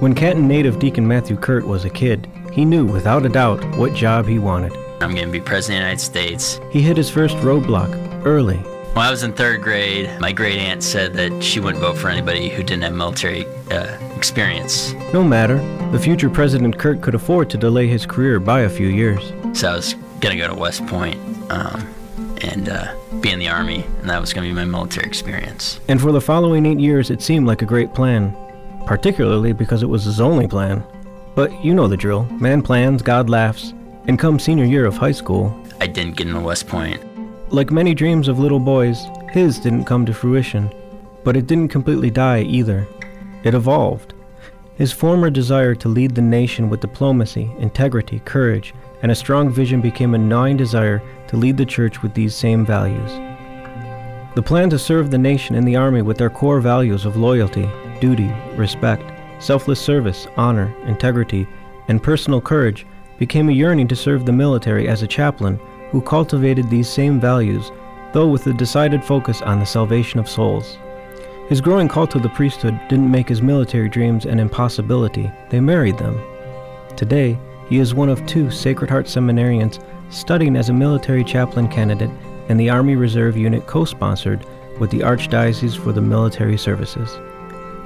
When Canton native Deacon Matthew Kurt was a kid, he knew without a doubt what job he wanted. I'm going to be President of the United States. He hit his first roadblock early. When I was in third grade, my great aunt said that she wouldn't vote for anybody who didn't have military uh, experience. No matter, the future President Kurt could afford to delay his career by a few years. So I was going to go to West Point um, and uh, be in the Army, and that was going to be my military experience. And for the following eight years, it seemed like a great plan particularly because it was his only plan. But you know the drill man plans, God laughs. And come senior year of high school, I didn't get into West Point. Like many dreams of little boys, his didn't come to fruition. But it didn't completely die either. It evolved. His former desire to lead the nation with diplomacy, integrity, courage, and a strong vision became a gnawing desire to lead the church with these same values. The plan to serve the nation and the Army with their core values of loyalty, duty, respect, selfless service, honor, integrity, and personal courage became a yearning to serve the military as a chaplain who cultivated these same values, though with a decided focus on the salvation of souls. His growing call to the priesthood didn't make his military dreams an impossibility, they married them. Today, he is one of two Sacred Heart seminarians studying as a military chaplain candidate in the Army Reserve Unit co sponsored with the Archdiocese for the Military Services.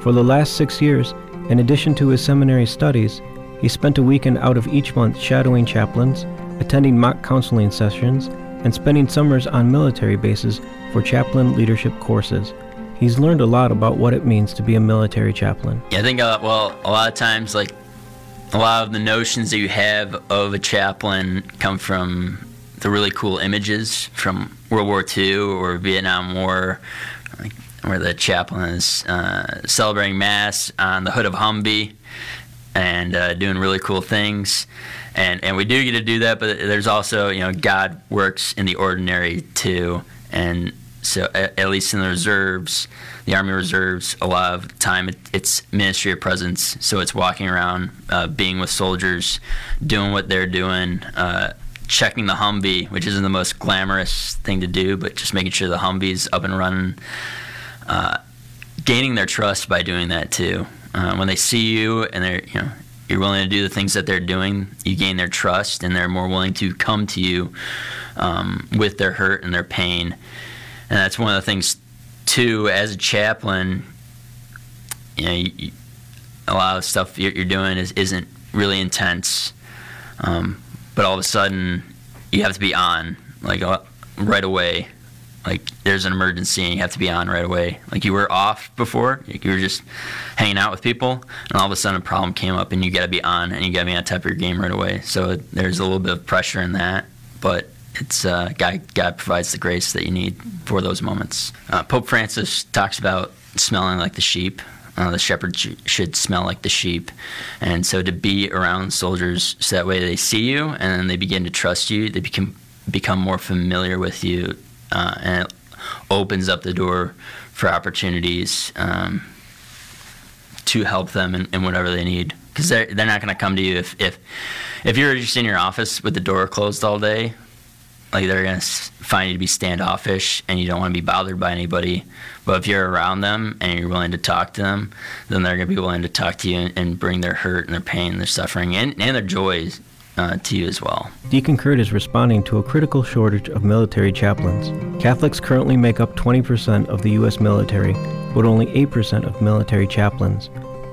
For the last six years, in addition to his seminary studies, he spent a weekend out of each month shadowing chaplains, attending mock counseling sessions, and spending summers on military bases for chaplain leadership courses. He's learned a lot about what it means to be a military chaplain. Yeah, I think, uh, well, a lot of times, like, a lot of the notions that you have of a chaplain come from the really cool images from World War II or Vietnam War, where the chaplain is uh, celebrating mass on the hood of Humvee and uh, doing really cool things. And and we do get to do that, but there's also you know God works in the ordinary too, and so at, at least in the reserves, the Army Reserves, a lot of time it, it's ministry of presence. So it's walking around, uh, being with soldiers, doing what they're doing. Uh, checking the Humvee, which isn't the most glamorous thing to do, but just making sure the Humvee's up and running, uh, gaining their trust by doing that too. Uh, when they see you and they're you know you're willing to do the things that they're doing, you gain their trust, and they're more willing to come to you um, with their hurt and their pain. And that's one of the things too. As a chaplain, you know, you, a lot of stuff you're, you're, doing is isn't really intense, um, but all of a sudden you have to be on like uh, right away like there's an emergency and you have to be on right away. Like you were off before, like you were just hanging out with people, and all of a sudden a problem came up and you got to be on and you got to be on top of your game right away. So there's a little bit of pressure in that, but it's uh, God. God provides the grace that you need for those moments. Uh, Pope Francis talks about smelling like the sheep. Uh, the shepherd sh- should smell like the sheep, and so to be around soldiers, so that way they see you and they begin to trust you. They become become more familiar with you uh, and it opens up the door for opportunities um, to help them in, in, whatever they need. Because they're, they're not going to come to you if, if if you're just in your office with the door closed all day. Like they're going to find you to be standoffish and you don't want to be bothered by anybody. But if you're around them and you're willing to talk to them, then they're going to be willing to talk to you and, bring their hurt and their pain, and their suffering, and, and their joys uh, to you as well. Deacon Kurt is responding to a critical shortage of military chaplains. Catholics currently make up 20% of the U.S. military, but only 8% of military chaplains.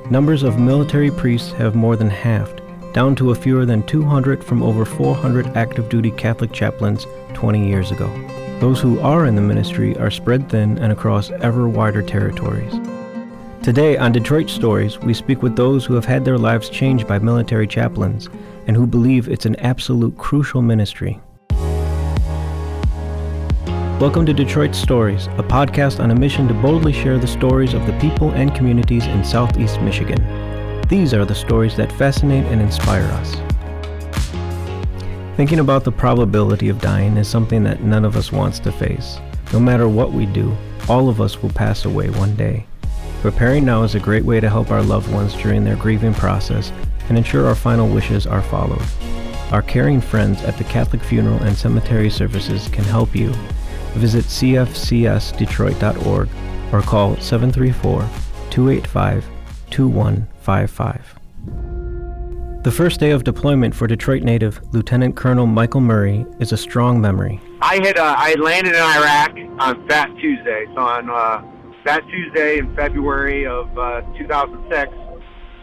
Numbers of military priests have more than halved, down to a fewer than 200 from over 400 active duty Catholic chaplains 20 years ago. Those who are in the ministry are spread thin and across ever wider territories. Today on Detroit Stories, we speak with those who have had their lives changed by military chaplains and who believe it's an absolute crucial ministry. Welcome to Detroit Stories, a podcast on a mission to boldly share the stories of the people and communities in Southeast Michigan. These are the stories that fascinate and inspire us. Thinking about the probability of dying is something that none of us wants to face. No matter what we do, all of us will pass away one day. Preparing now is a great way to help our loved ones during their grieving process and ensure our final wishes are followed. Our caring friends at the Catholic Funeral and Cemetery Services can help you. Visit cfcsdetroit.org or call 734 285 21 55. The first day of deployment for Detroit native Lieutenant Colonel Michael Murray is a strong memory. I had uh, I landed in Iraq on Fat Tuesday, so on uh, Fat Tuesday in February of uh, 2006,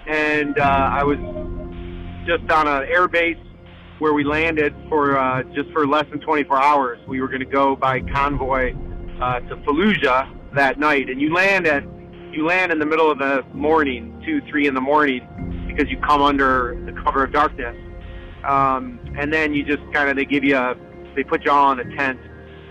and uh, I was just on an air base where we landed for uh, just for less than 24 hours. We were going to go by convoy uh, to Fallujah that night, and you land at you land in the middle of the morning, two, three in the morning, because you come under the cover of darkness, um, and then you just kind of they give you a they put you all in a tent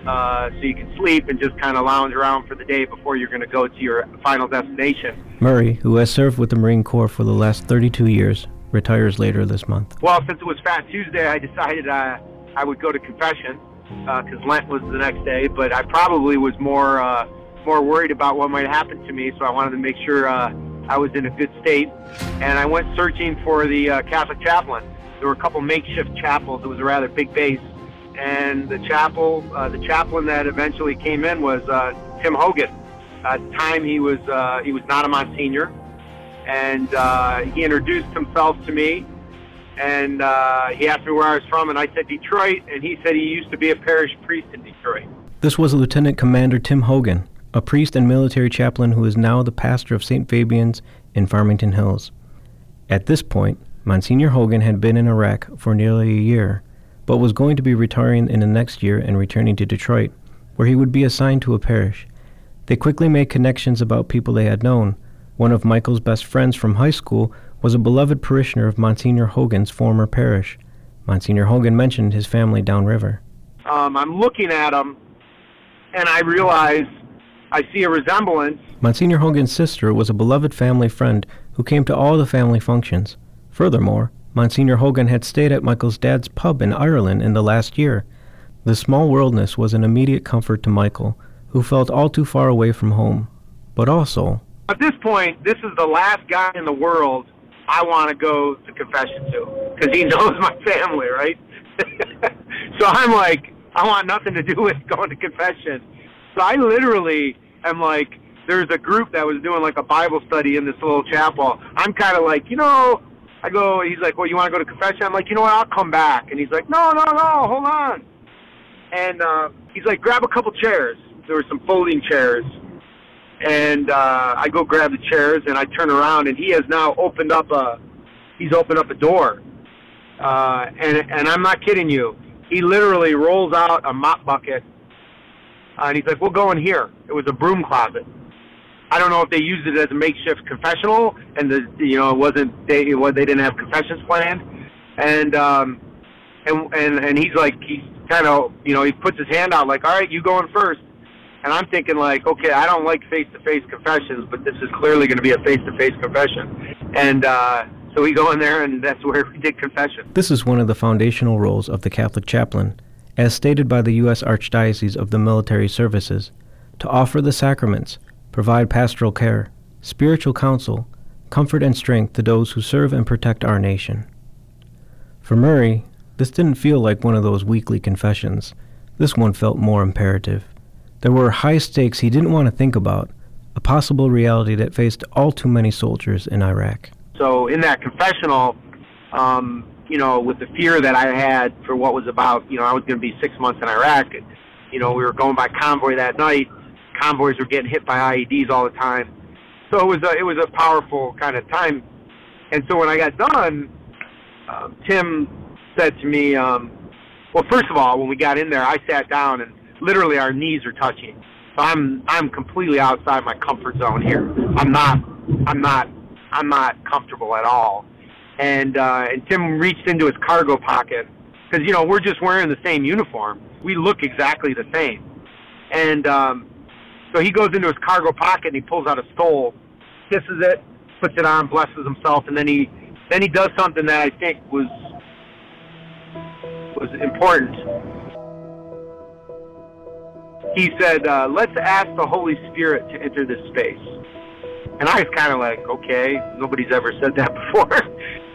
uh, so you can sleep and just kind of lounge around for the day before you're going to go to your final destination. Murray, who has served with the Marine Corps for the last 32 years, retires later this month. Well, since it was Fat Tuesday, I decided uh, I would go to confession because uh, Lent was the next day. But I probably was more uh, more worried about what might happen to me, so I wanted to make sure uh, I was in a good state. And I went searching for the uh, Catholic chaplain. There were a couple makeshift chapels. It was a rather big base, and the chapel, uh, the chaplain that eventually came in was Tim Hogan. At the time, he was he was not a Monsignor and uh, he introduced himself to me. And uh, he asked me where I was from, and I said Detroit, and he said he used to be a parish priest in Detroit. This was Lieutenant Commander Tim Hogan, a priest and military chaplain who is now the pastor of St. Fabian's in Farmington Hills. At this point, Monsignor Hogan had been in Iraq for nearly a year, but was going to be retiring in the next year and returning to Detroit, where he would be assigned to a parish. They quickly made connections about people they had known, one of Michael's best friends from high school was a beloved parishioner of Monsignor Hogan's former parish. Monsignor Hogan mentioned his family downriver. Um, I'm looking at him, and I realize I see a resemblance. Monsignor Hogan's sister was a beloved family friend who came to all the family functions. Furthermore, Monsignor Hogan had stayed at Michael's dad's pub in Ireland in the last year. The small worldness was an immediate comfort to Michael, who felt all too far away from home. But also, at this point, this is the last guy in the world I want to go to confession to because he knows my family, right? so I'm like, I want nothing to do with going to confession. So I literally am like, there's a group that was doing like a Bible study in this little chapel. I'm kind of like, you know, I go, he's like, well, you want to go to confession? I'm like, you know what, I'll come back. And he's like, no, no, no, hold on. And uh, he's like, grab a couple chairs. There were some folding chairs and uh, I go grab the chairs and I turn around and he has now opened up a he's opened up a door. Uh, and and I'm not kidding you. He literally rolls out a mop bucket uh, and he's like we'll go in here. It was a broom closet. I don't know if they used it as a makeshift confessional and the you know it wasn't they was, they didn't have confessions planned. And um and and and he's like he's kind of you know he puts his hand out like all right you going first and I'm thinking like, okay, I don't like face-to-face confessions, but this is clearly going to be a face-to-face confession. And uh, so we go in there, and that's where we did confession. This is one of the foundational roles of the Catholic chaplain, as stated by the U.S. Archdiocese of the Military Services, to offer the sacraments, provide pastoral care, spiritual counsel, comfort and strength to those who serve and protect our nation. For Murray, this didn't feel like one of those weekly confessions. This one felt more imperative. There were high stakes he didn't want to think about, a possible reality that faced all too many soldiers in Iraq. So, in that confessional, um, you know, with the fear that I had for what was about, you know, I was going to be six months in Iraq. You know, we were going by convoy that night. Convoys were getting hit by IEDs all the time. So it was a, it was a powerful kind of time. And so when I got done, um, Tim said to me, um, well, first of all, when we got in there, I sat down and literally our knees are touching. So I'm I'm completely outside my comfort zone here. I'm not I'm not I'm not comfortable at all. And uh, and Tim reached into his cargo pocket because you know we're just wearing the same uniform. We look exactly the same. And um, so he goes into his cargo pocket and he pulls out a stole, kisses it, puts it on, blesses himself, and then he then he does something that I think was was important he said, uh, let's ask the Holy Spirit to enter this space. And I was kind of like, okay, nobody's ever said that before.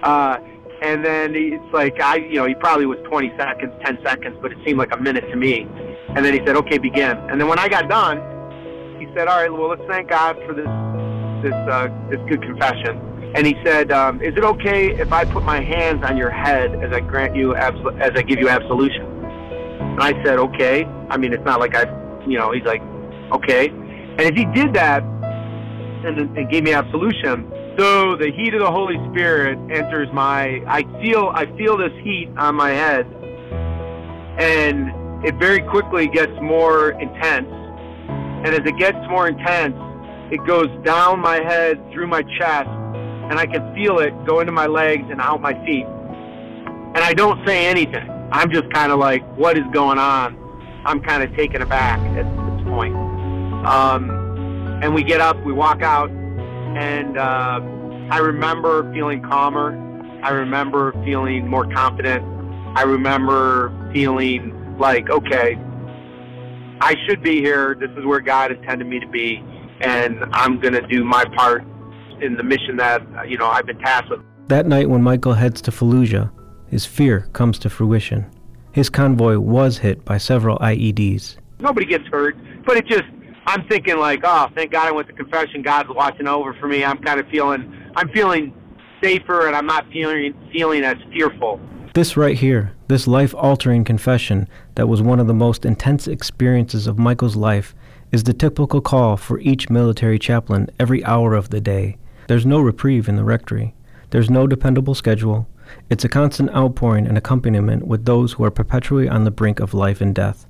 uh, and then it's like, I, you know, he probably was 20 seconds, 10 seconds, but it seemed like a minute to me. And then he said, okay, begin. And then when I got done, he said, all right, well, let's thank God for this, this, uh, this good confession. and he said, um, "Is it okay if I put my hands on your head as I grant you absol- as I give you absolution?" And I said, "Okay." I mean, it's not like I, you know. He's like, "Okay," and if he did that and, and gave me absolution, so the heat of the Holy Spirit enters my. I feel I feel this heat on my head, and it very quickly gets more intense. And as it gets more intense, it goes down my head through my chest and I can feel it go into my legs and out my feet. And I don't say anything. I'm just kind of like, what is going on? I'm kind of taken aback at this point. Um, and we get up, we walk out, and uh, I remember feeling calmer. I remember feeling more confident. I remember feeling like, okay, I should be here. This is where God intended me to be, and I'm going to do my part in the mission that you know I've been tasked with. That night, when Michael heads to Fallujah, his fear comes to fruition. His convoy was hit by several IEDs. Nobody gets hurt, but it just I'm thinking like, oh, thank God I went to confession. God's watching over for me. I'm kind of feeling I'm feeling safer, and I'm not feeling feeling as fearful. This right here, this life altering confession that was one of the most intense experiences of Michael's life, is the typical call for each military chaplain every hour of the day. There's no reprieve in the rectory. There's no dependable schedule. It's a constant outpouring and accompaniment with those who are perpetually on the brink of life and death.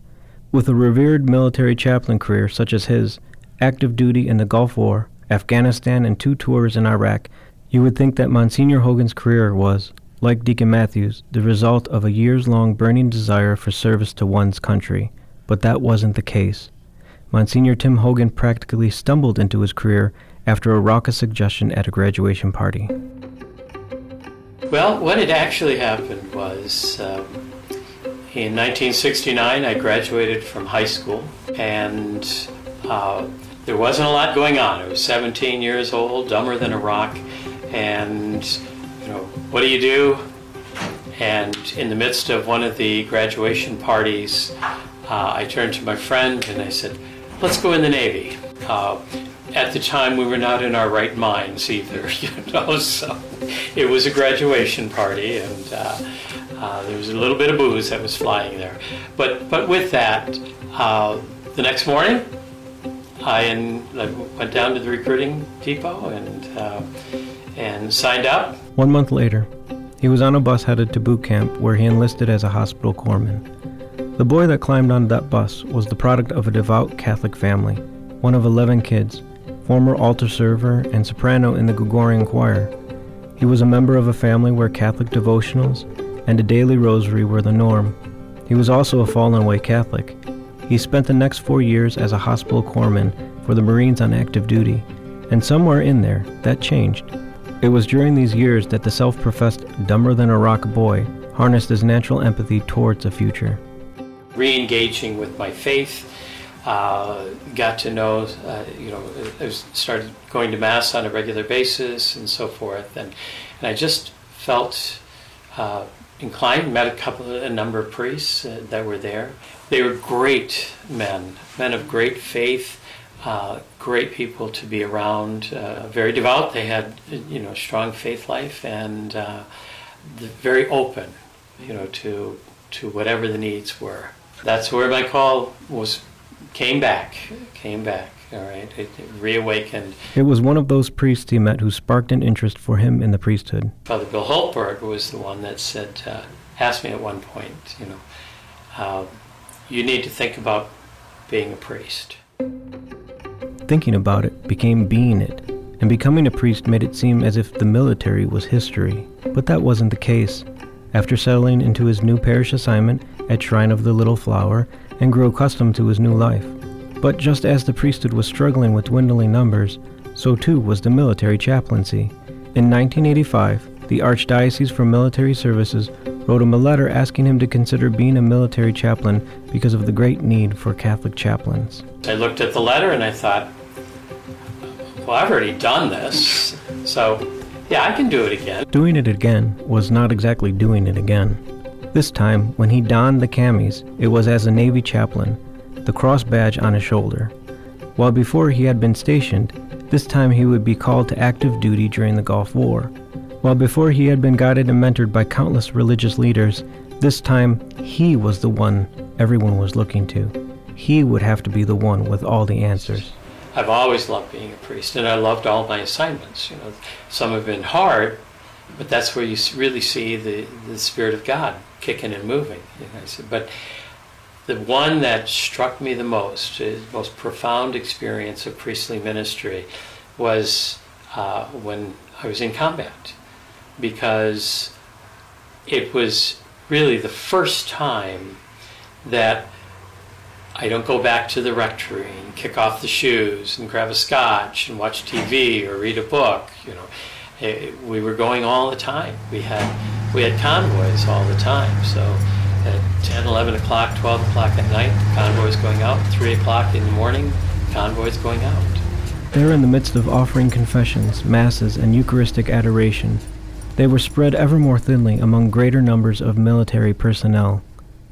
With a revered military chaplain career such as his, active duty in the Gulf War, Afghanistan, and two tours in Iraq, you would think that Monsignor Hogan's career was, like Deacon Matthews, the result of a years long burning desire for service to one's country. But that wasn't the case. Monsignor Tim Hogan practically stumbled into his career after a raucous suggestion at a graduation party. Well, what had actually happened was um, in 1969 I graduated from high school and uh, there wasn't a lot going on. I was 17 years old, dumber than a rock, and you know, what do you do? And in the midst of one of the graduation parties, uh, I turned to my friend and I said, let's go in the Navy. Uh, at the time we were not in our right minds either, you know. So it was a graduation party, and uh, uh, there was a little bit of booze that was flying there. But but with that, uh, the next morning, I, and, I went down to the recruiting depot and uh, and signed up. One month later, he was on a bus headed to boot camp where he enlisted as a hospital corpsman. The boy that climbed on that bus was the product of a devout Catholic family, one of 11 kids, former altar server and soprano in the Gregorian choir. He was a member of a family where Catholic devotionals and a daily rosary were the norm. He was also a fallen away Catholic. He spent the next four years as a hospital corpsman for the Marines on active duty, and somewhere in there, that changed. It was during these years that the self professed dumber than a rock boy harnessed his natural empathy towards a future. Re engaging with my faith uh, got to know, uh, you know, I started going to mass on a regular basis and so forth, and and I just felt uh, inclined. Met a couple, a number of priests uh, that were there. They were great men, men of great faith, uh, great people to be around. Uh, very devout. They had, you know, strong faith life and very open, you know, to to whatever the needs were. That's where my call was came back, came back. All right, it, it, reawakened. It was one of those priests he met who sparked an interest for him in the priesthood. Father Bill Hultberg was the one that said, uh, asked me at one point, you know, uh, you need to think about being a priest. Thinking about it became being it, and becoming a priest made it seem as if the military was history. But that wasn't the case. After settling into his new parish assignment at Shrine of the Little Flower, and grew accustomed to his new life. But just as the priesthood was struggling with dwindling numbers, so too was the military chaplaincy. In 1985, the Archdiocese for Military Services wrote him a letter asking him to consider being a military chaplain because of the great need for Catholic chaplains. I looked at the letter and I thought, well, I've already done this, so yeah, I can do it again. Doing it again was not exactly doing it again. This time, when he donned the camis, it was as a Navy chaplain, the cross badge on his shoulder. While before he had been stationed, This time he would be called to active duty during the Gulf War. While before he had been guided and mentored by countless religious leaders, this time he was the one everyone was looking to. He would have to be the one with all the answers. I've always loved being a priest, and I loved all my assignments. You know, some have been hard, but that's where you really see the, the Spirit of God kicking and moving. But the one that struck me the most, the most profound experience of priestly ministry, was uh, when I was in combat, because it was really the first time that I don't go back to the rectory and kick off the shoes and grab a scotch and watch TV or read a book. You know, it, we were going all the time. We had we had convoys all the time. So at 10, 11 o'clock, 12 o'clock at night, convoys going out. 3 o'clock in the morning, convoys going out. There, in the midst of offering confessions, masses, and Eucharistic adoration, they were spread ever more thinly among greater numbers of military personnel.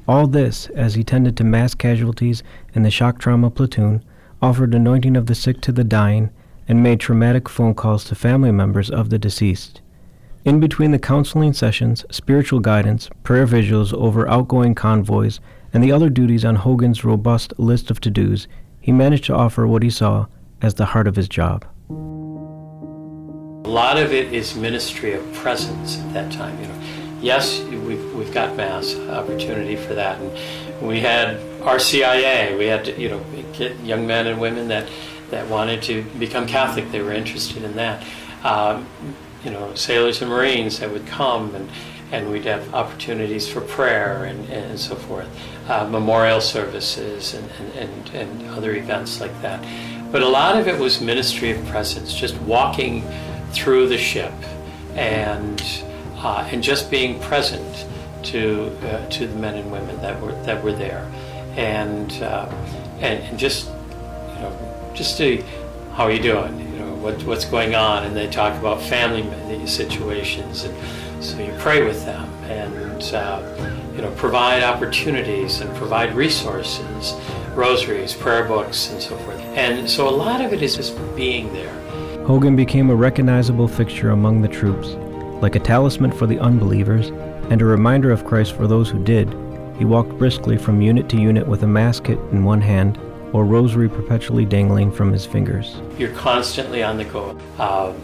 All this, as he tended to mass casualties in the shock trauma platoon, offered anointing of the sick to the dying, and made traumatic phone calls to family members of the deceased. In between the counseling sessions, spiritual guidance, prayer vigils over outgoing convoys, and the other duties on Hogan's robust list of to dos, he managed to offer what he saw as the heart of his job. A lot of it is ministry of presence at that time. You know, yes, we've, we've got mass opportunity for that, and we had RCIA. We had to, you know get young men and women that that wanted to become Catholic. They were interested in that. Um, you know, sailors and Marines that would come and, and we'd have opportunities for prayer and, and so forth, uh, memorial services and, and, and, and other events like that. But a lot of it was ministry of presence, just walking through the ship and, uh, and just being present to, uh, to the men and women that were, that were there. And, uh, and, and just, just to, how are you doing? You know, what, what's going on, and they talk about family situations, and so you pray with them and uh, you know provide opportunities and provide resources, rosaries, prayer books, and so forth. And so a lot of it is just being there. Hogan became a recognizable fixture among the troops, like a talisman for the unbelievers and a reminder of Christ for those who did. He walked briskly from unit to unit with a mass kit in one hand or rosary perpetually dangling from his fingers. You're constantly on the go. Um,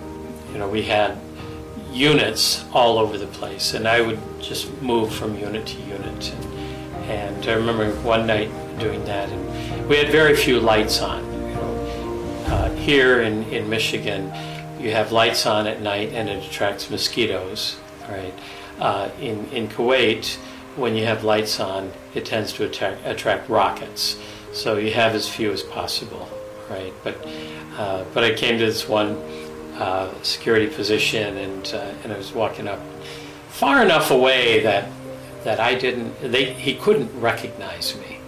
you know, we had units all over the place, and I would just move from unit to unit. And, and I remember one night doing that, and we had very few lights on. Uh, here in, in Michigan, you have lights on at night, and it attracts mosquitoes. Right? Uh, in in Kuwait, when you have lights on, it tends to attract, attract rockets. So you have as few as possible, right? But uh, but I came to this one uh, security position, and uh, and I was walking up far enough away that that I didn't. They he couldn't recognize me,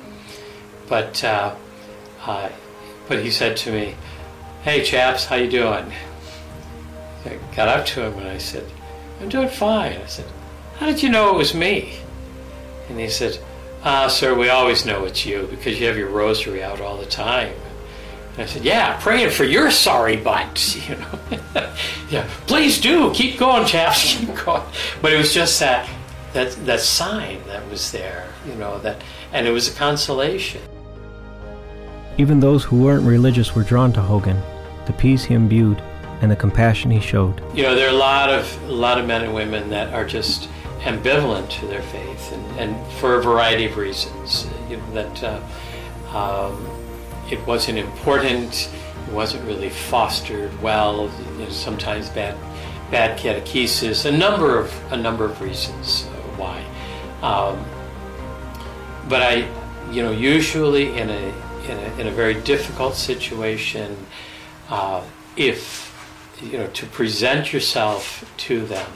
but uh, uh, but he said to me, "Hey chaps, how you doing?" I got up to him and I said, "I'm doing fine." I said, "How did you know it was me?" And he said, uh, sir, we always know it's you because you have your rosary out all the time. And I said, yeah, praying for your sorry butt, you know. yeah, please do, keep going, chaps, keep going. But it was just that, that, that sign that was there, you know, that, and it was a consolation. Even those who weren't religious were drawn to Hogan, the peace he imbued, and the compassion he showed. You know, there are a lot of a lot of men and women that are just ambivalent to their faith, and, and for a variety of reasons. You know, that uh, um, it wasn't important, it wasn't really fostered well. You know, sometimes bad, bad catechesis. A number of a number of reasons why. Um, but I, you know, usually in a in a, in a very difficult situation, uh, if you know, to present yourself to them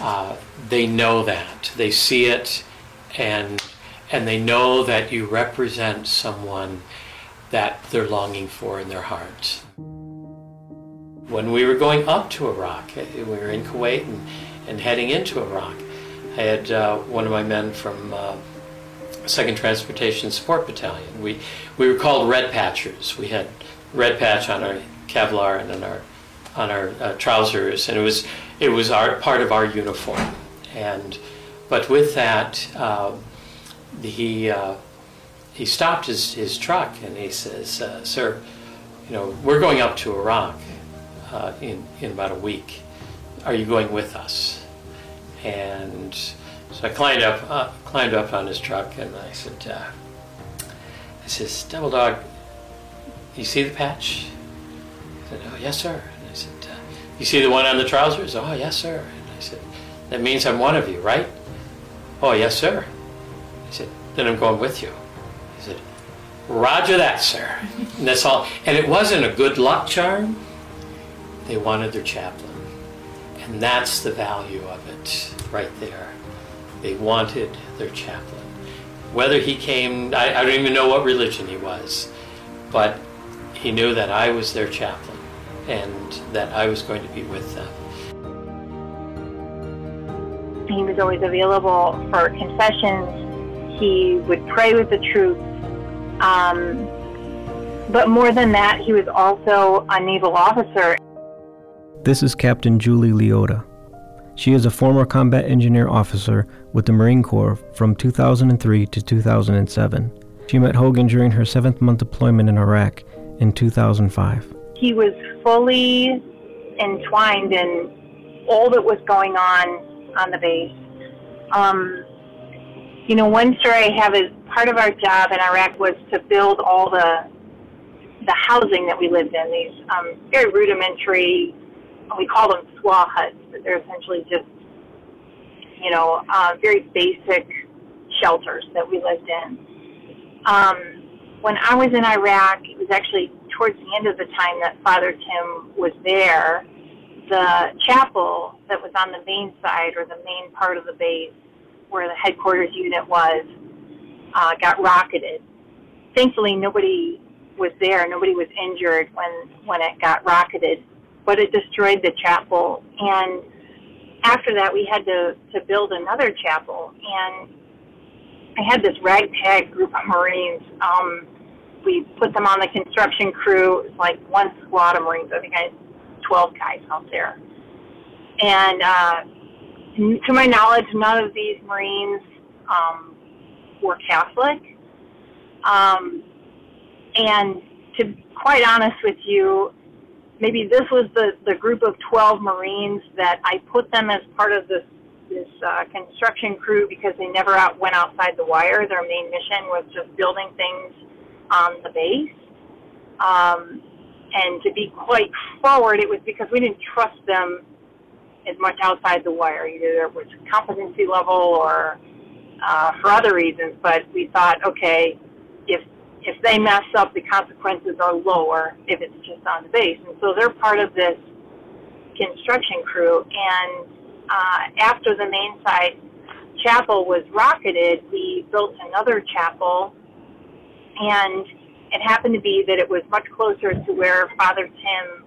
uh, they know that. They see it and and they know that you represent someone that they're longing for in their hearts when we were going up to iraq eh, we were in kuwait and, and heading into iraq i had uh, one of my men from uh, second transportation support battalion. We we were called red patchers. We had red patch on our Kevlar and on our on our uh, trousers, and it was it was our part of our uniform. And but with that, uh, he uh, he stopped his, his truck and he says, uh, "Sir, you know we're going up to Iraq uh, in in about a week. Are you going with us?" And so I climbed up uh, climbed up on his truck and I said, uh, "I says, Devil Dog, you see the patch?" He said, "Oh yes, sir." "You see the one on the trousers?" "Oh yes, sir." And I said, "That means I'm one of you, right?" "Oh yes, sir." He said, "Then I'm going with you." He said, "Roger that, sir." And that's all. And it wasn't a good luck charm. They wanted their chaplain. And that's the value of it right there. They wanted their chaplain. Whether he came, I, I, don't even know what religion he was, but he knew that I was their chaplain and that I was going to be with them. He was always available for confessions. He would pray with the troops. Um, but more than that, he was also a naval officer this is Captain Julie Liotta. She is a former combat engineer officer with the Marine Corps from 2003 to 2007. She met Hogan during her seventh month deployment in Iraq in 2005. He was fully entwined in all that was going on on the base. Um, you know, one story I have is part of our job in Iraq was to build all the the housing that we lived in. These um, very rudimentary we call them SWA huts, but they're essentially just, you know, uh, very basic shelters that we lived in. Um, when I was in Iraq, it was actually towards the end of the time that Father Tim was there. The chapel that was on the main side or the main part of the base where the headquarters unit was uh, got rocketed. Thankfully, nobody was there. Nobody was injured when when it got rocketed but it destroyed the chapel. And after that, we had to, to build another chapel. And I had this ragtag group of Marines. Um, we put them on the construction crew. It like one squad of Marines. I think I had 12 guys out there. And uh, to my knowledge, none of these Marines um, were Catholic. Um, and to be quite honest with you, maybe this was the, the group of 12 Marines that I put them as part of this this uh, construction crew because they never out, went outside the wire. Their main mission was just building things on the base. Um, and to be quite forward, it was because we didn't trust them as much outside the wire. Either there was competency level or uh, for other reasons. But we thought, okay, if if they mess up, the consequences are lower if it's just on the base. And so they're part of this construction crew. And uh, after the main side chapel was rocketed, we built another chapel. And it happened to be that it was much closer to where Father Tim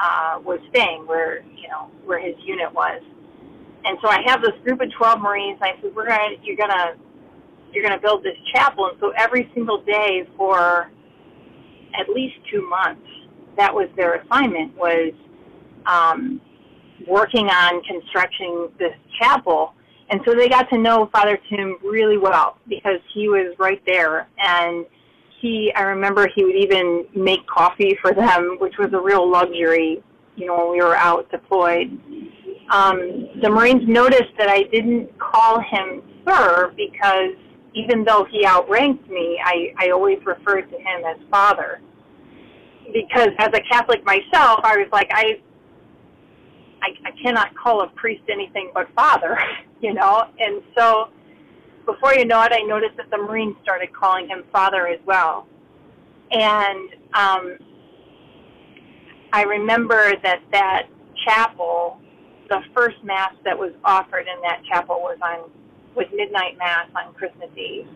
uh, was staying, where you know where his unit was. And so I have this group of 12 Marines. I said, "We're gonna, you're gonna you're to build this chapel. And so every single day for at least two months, that was their assignment was um, working on constructing this chapel. And so they got to know Father Tim really well because he was right there. And he, I remember he would even make coffee for them, which was a real luxury, you know, when we were out deployed. Um, the Marines noticed that I didn't call him sir because even though he outranked me, I, I always referred to him as father. Because as a Catholic myself, I was like, I, I, I cannot call a priest anything but father, you know? And so before you know it, I noticed that the Marines started calling him father as well. And um, I remember that that chapel, the first mass that was offered in that chapel was on with midnight mass on Christmas Eve.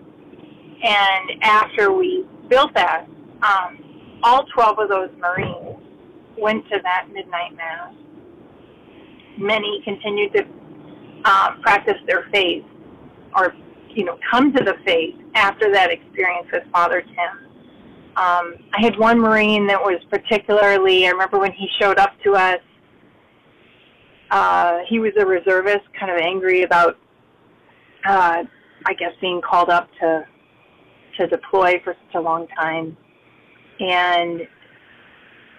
And after we built that, um, all 12 of those Marines went to that midnight mass. Many continued to um, practice their faith or, you know, come to the faith after that experience with Father Tim. Um, I had one Marine that was particularly, I remember when he showed up to us, uh, he was a reservist, kind of angry about, uh, I guess, being called up to to deploy for such a long time, and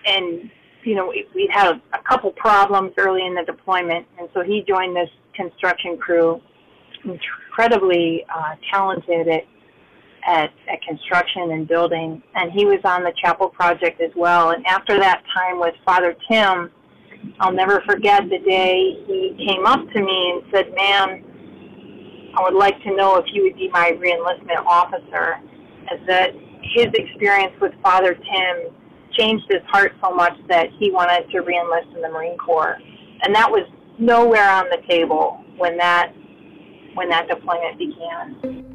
and you know we, we had a couple problems early in the deployment, and so he joined this construction crew, incredibly uh, talented at at, at construction and building, and he was on the chapel project as well. And after that time with Father Tim, I'll never forget the day he came up to me and said, "Ma'am, I would like to know if you would be my reenlistment officer." As that his experience with Father Tim changed his heart so much that he wanted to reenlist in the Marine Corps, and that was nowhere on the table when that when that deployment began.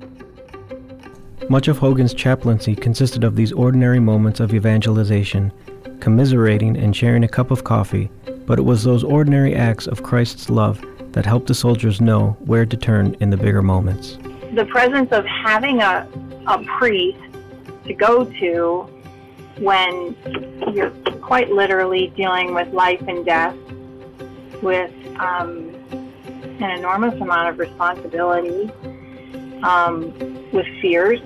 Much of Hogan's chaplaincy consisted of these ordinary moments of evangelization, commiserating and sharing a cup of coffee, but it was those ordinary acts of Christ's love that helped the soldiers know where to turn in the bigger moments. The presence of having a, a priest to go to when you're quite literally dealing with life and death, with um, an enormous amount of responsibility, um, with fears,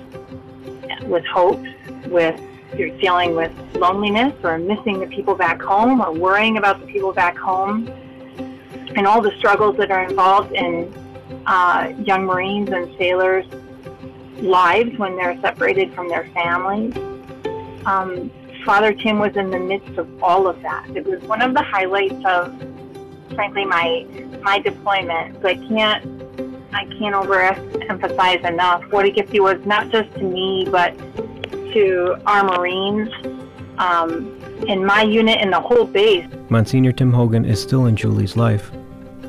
with hopes, with you're dealing with loneliness or missing the people back home or worrying about the people back home and all the struggles that are involved in uh, young Marines and sailors' lives when they're separated from their families. Um, Father Tim was in the midst of all of that. It was one of the highlights of, frankly, my my deployment. So I can't I can't overemphasize enough what a gift he was, not just to me, but to our Marines, um, in my unit, and the whole base. Monsignor Tim Hogan is still in Julie's life.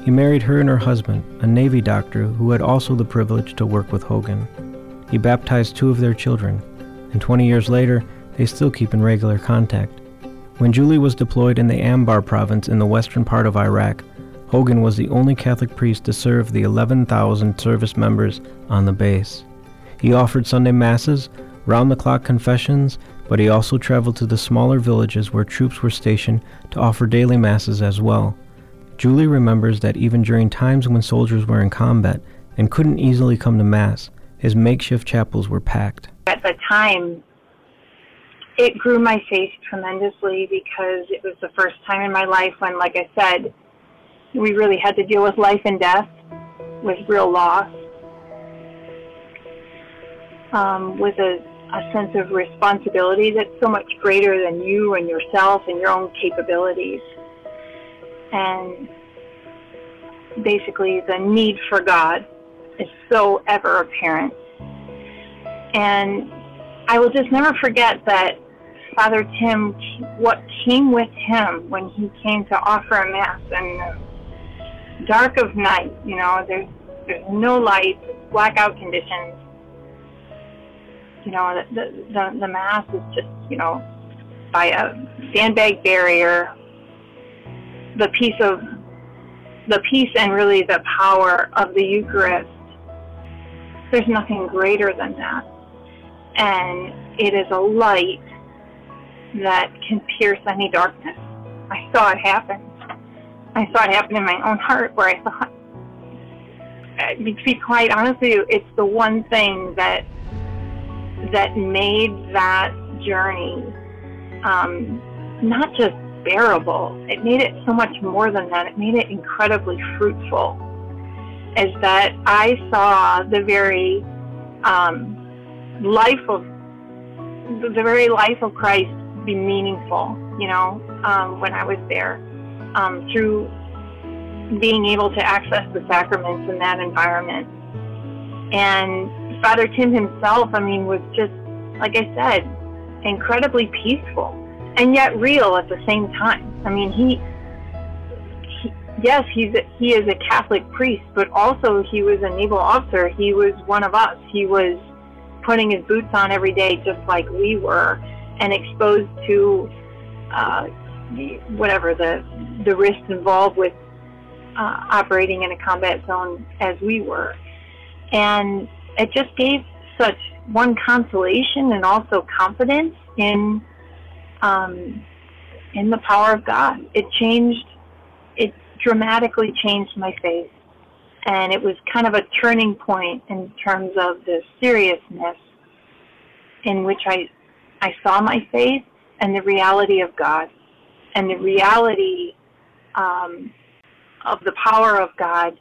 He married her and her husband, a Navy doctor who had also the privilege to work with Hogan. He baptized two of their children, and 20 years later, they still keep in regular contact. When Julie was deployed in the Anbar province in the western part of Iraq, Hogan was the only Catholic priest to serve the 11,000 service members on the base. He offered Sunday masses, round the clock confessions, but he also traveled to the smaller villages where troops were stationed to offer daily masses as well. Julie remembers that even during times when soldiers were in combat and couldn't easily come to Mass, his makeshift chapels were packed. At the time, it grew my faith tremendously because it was the first time in my life when, like I said, we really had to deal with life and death, with real loss, um, with a, a sense of responsibility that's so much greater than you and yourself and your own capabilities. And basically, the need for God is so ever apparent. And I will just never forget that Father Tim, what came with him when he came to offer a Mass and dark of night. You know, there's there's no light, blackout conditions. You know, the the the mass is just you know by a sandbag barrier. The piece of the peace and really the power of the Eucharist. There's nothing greater than that, and it is a light that can pierce any darkness. I saw it happen I saw it happen in my own heart where I thought, uh, to be quite honest with you, it's the one thing that that made that journey um, not just bearable. It made it so much more than that. It made it incredibly fruitful. Is that I saw the very um, life of the very life of Christ be meaningful. You know, um, when I was there um, through being able to access the sacraments in that environment. And Father Tim himself, I mean, was just, like I said, incredibly peaceful and yet real at the same time. I mean, he, yes, he's a, he is a Catholic priest, but also he was a naval officer. He was one of us. He was putting his boots on every day, just like we were, and exposed to uh, whatever the the risks involved with uh, operating in a combat zone as we were, and it just gave such one consolation and also confidence in um, in the power of God. It changed. It dramatically changed my faith, and it was kind of a turning point in terms of the seriousness in which I I saw my faith and the reality of God, and the reality um, of the power of God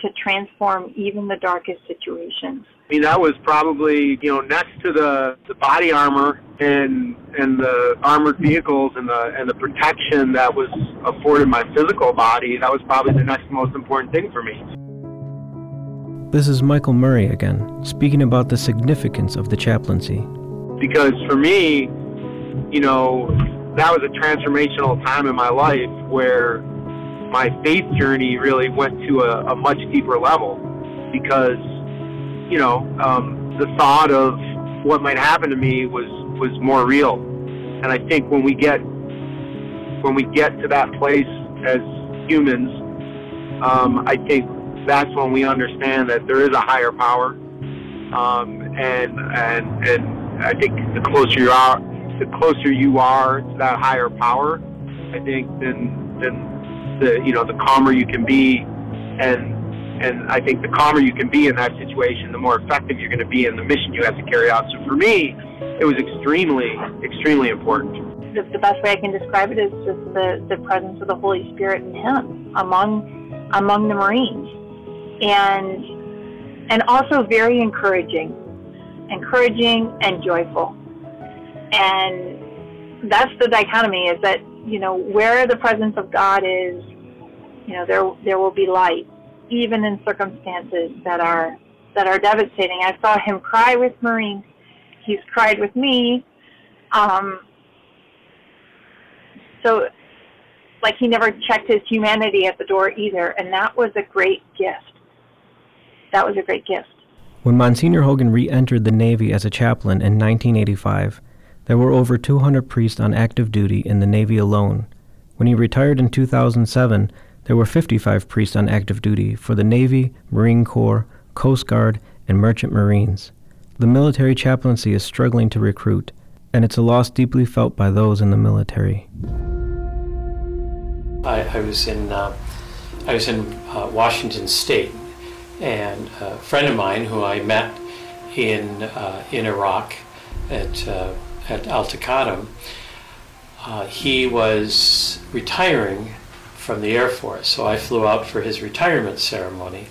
to transform even the darkest situations. I mean, that was probably you know next to the, the body armor and and the armored vehicles and the and the protection that was afforded my physical body. That was probably the next most important thing for me. This is Michael Murray again, speaking about the significance of the chaplaincy. Because for me, you know, that was a transformational time in my life where my faith journey really went to a, a much deeper level because you know um, the thought of what might happen to me was was more real. And I think when we get when we get to that place as humans um, I think that's when we understand that there is a higher power um, and and and I think the closer you are the closer you are to that higher power I think then then the you know the calmer you can be, and and I think the calmer you can be in that situation, the more effective you're going to be in the mission you have to carry out. So for me, it was extremely extremely important. The, the best way I can describe it is just the the presence of the Holy Spirit in him among among the Marines, and and also very encouraging, encouraging and joyful, and that's the dichotomy is that you know, where the presence of God is, you know, there there will be light, even in circumstances that are that are devastating. I saw him cry with Marines. He's cried with me. Um, so, like he never checked his humanity at the door either, and that was a great gift. That was a great gift. When Monsignor Hogan re entered the Navy as a chaplain in 1985, there were over 200 priests on active duty in the Navy alone. When he retired in 2007, there were 55 priests on active duty for the Navy, Marine Corps, Coast Guard, and Merchant Marines. The military chaplaincy is struggling to recruit, and it's a loss deeply felt by those in the military. I, I was in uh, I was in uh, Washington State, and a friend of mine who I met in uh, in Iraq at uh, at Al uh, he was retiring from the Air Force. So I flew out for his retirement ceremony,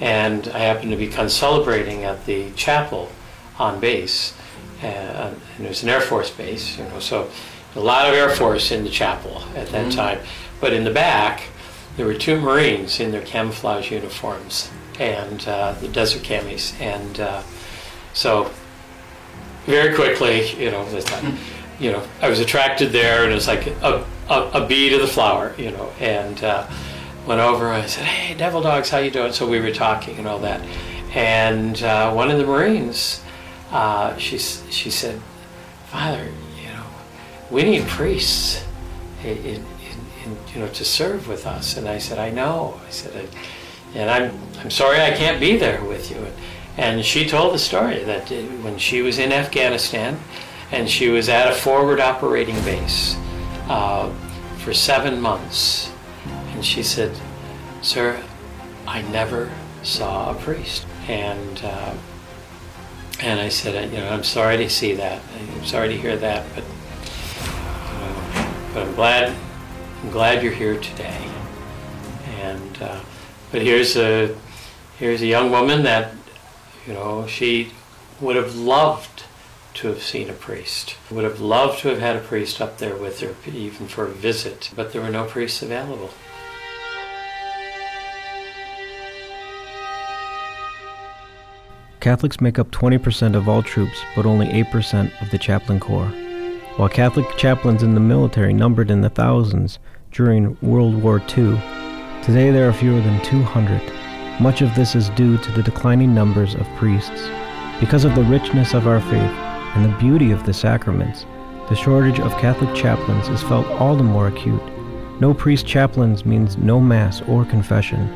and I happened to be celebrating at the chapel on base, and, and it was an Air Force base, you know, so a lot of Air Force in the chapel at that mm-hmm. time. But in the back, there were two Marines in their camouflage uniforms and uh, the desert camis, and uh, so very quickly, you know, you know, I was attracted there, and it was like a, a, a bee to the flower, you know, and uh, went over. I said, "Hey, Devil Dogs, how you doing?" So we were talking and all that, and uh, one of the Marines, uh, she she said, "Father, you know, we need priests, in, you know, to serve with us." And I said, "I know." I said, "And I'm I'm sorry I can't be there with you." And, she told the story that when she was in Afghanistan and she was at a forward operating base uh, for seven months, and she said, Sir, I never saw a priest. And uh, and I said, you know, I'm sorry to see that. I'm sorry to hear that, but you know, but I'm glad I'm glad you're here today. And uh, but here's a here's a young woman that you know, she would have loved to have seen a priest, would have loved to have had a priest up there with her, even for a visit, but there were no priests available. Catholics make up 20% of all troops, but only 8% of the chaplain corps. While Catholic chaplains in the military numbered in the thousands during World War II, today there are fewer than 200. Much of this is due to the declining numbers of priests. Because of the richness of our faith and the beauty of the sacraments, the shortage of Catholic chaplains is felt all the more acute. No priest chaplains means no Mass or confession.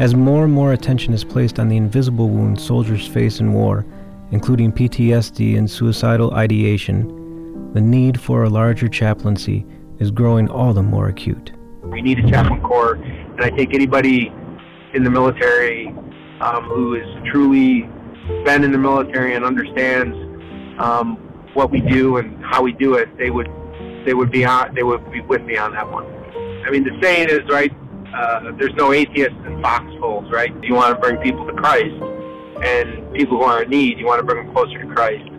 As more and more attention is placed on the invisible wounds soldiers face in war, including PTSD and suicidal ideation, the need for a larger chaplaincy is growing all the more acute. We need a chaplain corps, and I think anybody in the military um, who has truly been in the military and understands um, what we do and how we do it, they would they would be on they would be with me on that one. I mean, the saying is right. Uh, there's no atheists in foxholes, right? You want to bring people to Christ, and people who are in need, you want to bring them closer to Christ.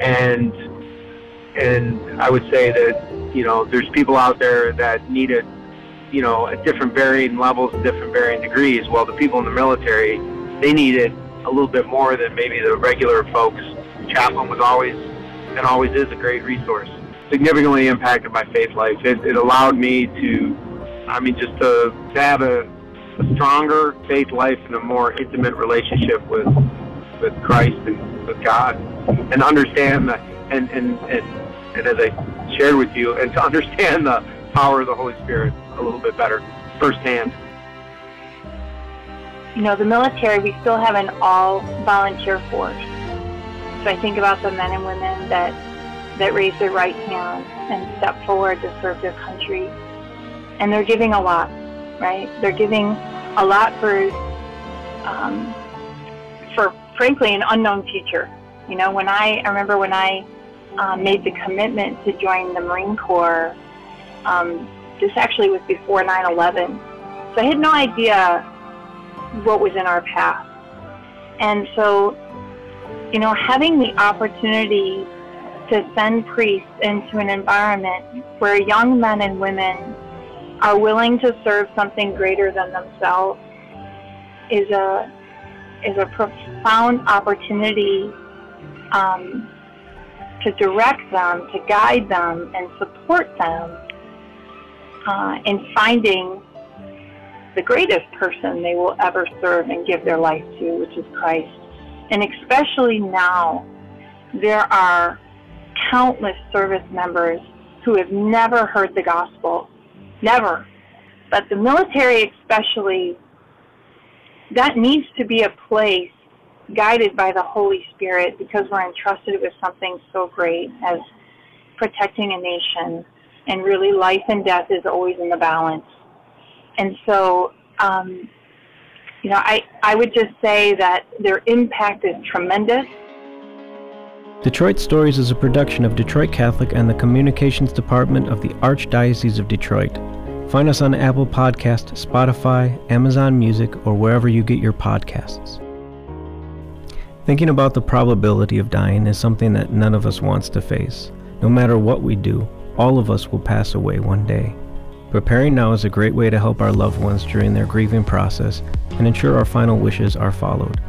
And and I would say that you know there's people out there that need it, you know, at different varying levels, and different varying degrees. Well, the people in the military, they need it a little bit more than maybe the regular folks. Chaplain was always and always is a great resource. Significantly impacted my faith life. It, it allowed me to, I mean, just to, to have a, a stronger faith life and a more intimate relationship with with Christ and with God, and understand the, and, and and and as I shared with you, and to understand the power of the Holy Spirit a little bit better firsthand. You know, the military, we still have an all volunteer force. So I think about the men and women that that raise their right hand and step forward to serve their country. And they're giving a lot, right? They're giving a lot for um, for frankly an unknown future. You know, when I, I remember when I um, made the commitment to join the Marine Corps, um, this actually was before 9/11, so I had no idea what was in our path. And so, you know, having the opportunity to send priests into an environment where young men and women are willing to serve something greater than themselves is a is a profound opportunity um, to direct them, to guide them, and support them uh, in finding the greatest person they will ever serve and give their life to, which is Christ. And especially now, there are countless service members who have never heard the gospel. Never. But the military, especially, that needs to be a place guided by the Holy Spirit because we're entrusted with something so great as protecting a nation. And really, life and death is always in the balance. And so, um, you know, I, I would just say that their impact is tremendous. Detroit Stories is a production of Detroit Catholic and the Communications Department of the Archdiocese of Detroit. Find us on Apple Podcast, Spotify, Amazon Music, or wherever you get your podcasts. Thinking about the probability of dying is something that none of us wants to face. No matter what we do, all of us will pass away one day. Preparing now is a great way to help our loved ones during their grieving process and ensure our final wishes are followed.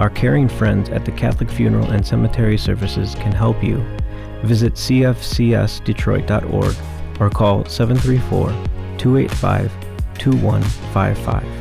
Our caring friends at the Catholic Funeral and Cemetery Services can help you. Visit cfcsdetroit.org or call 734 285 2155.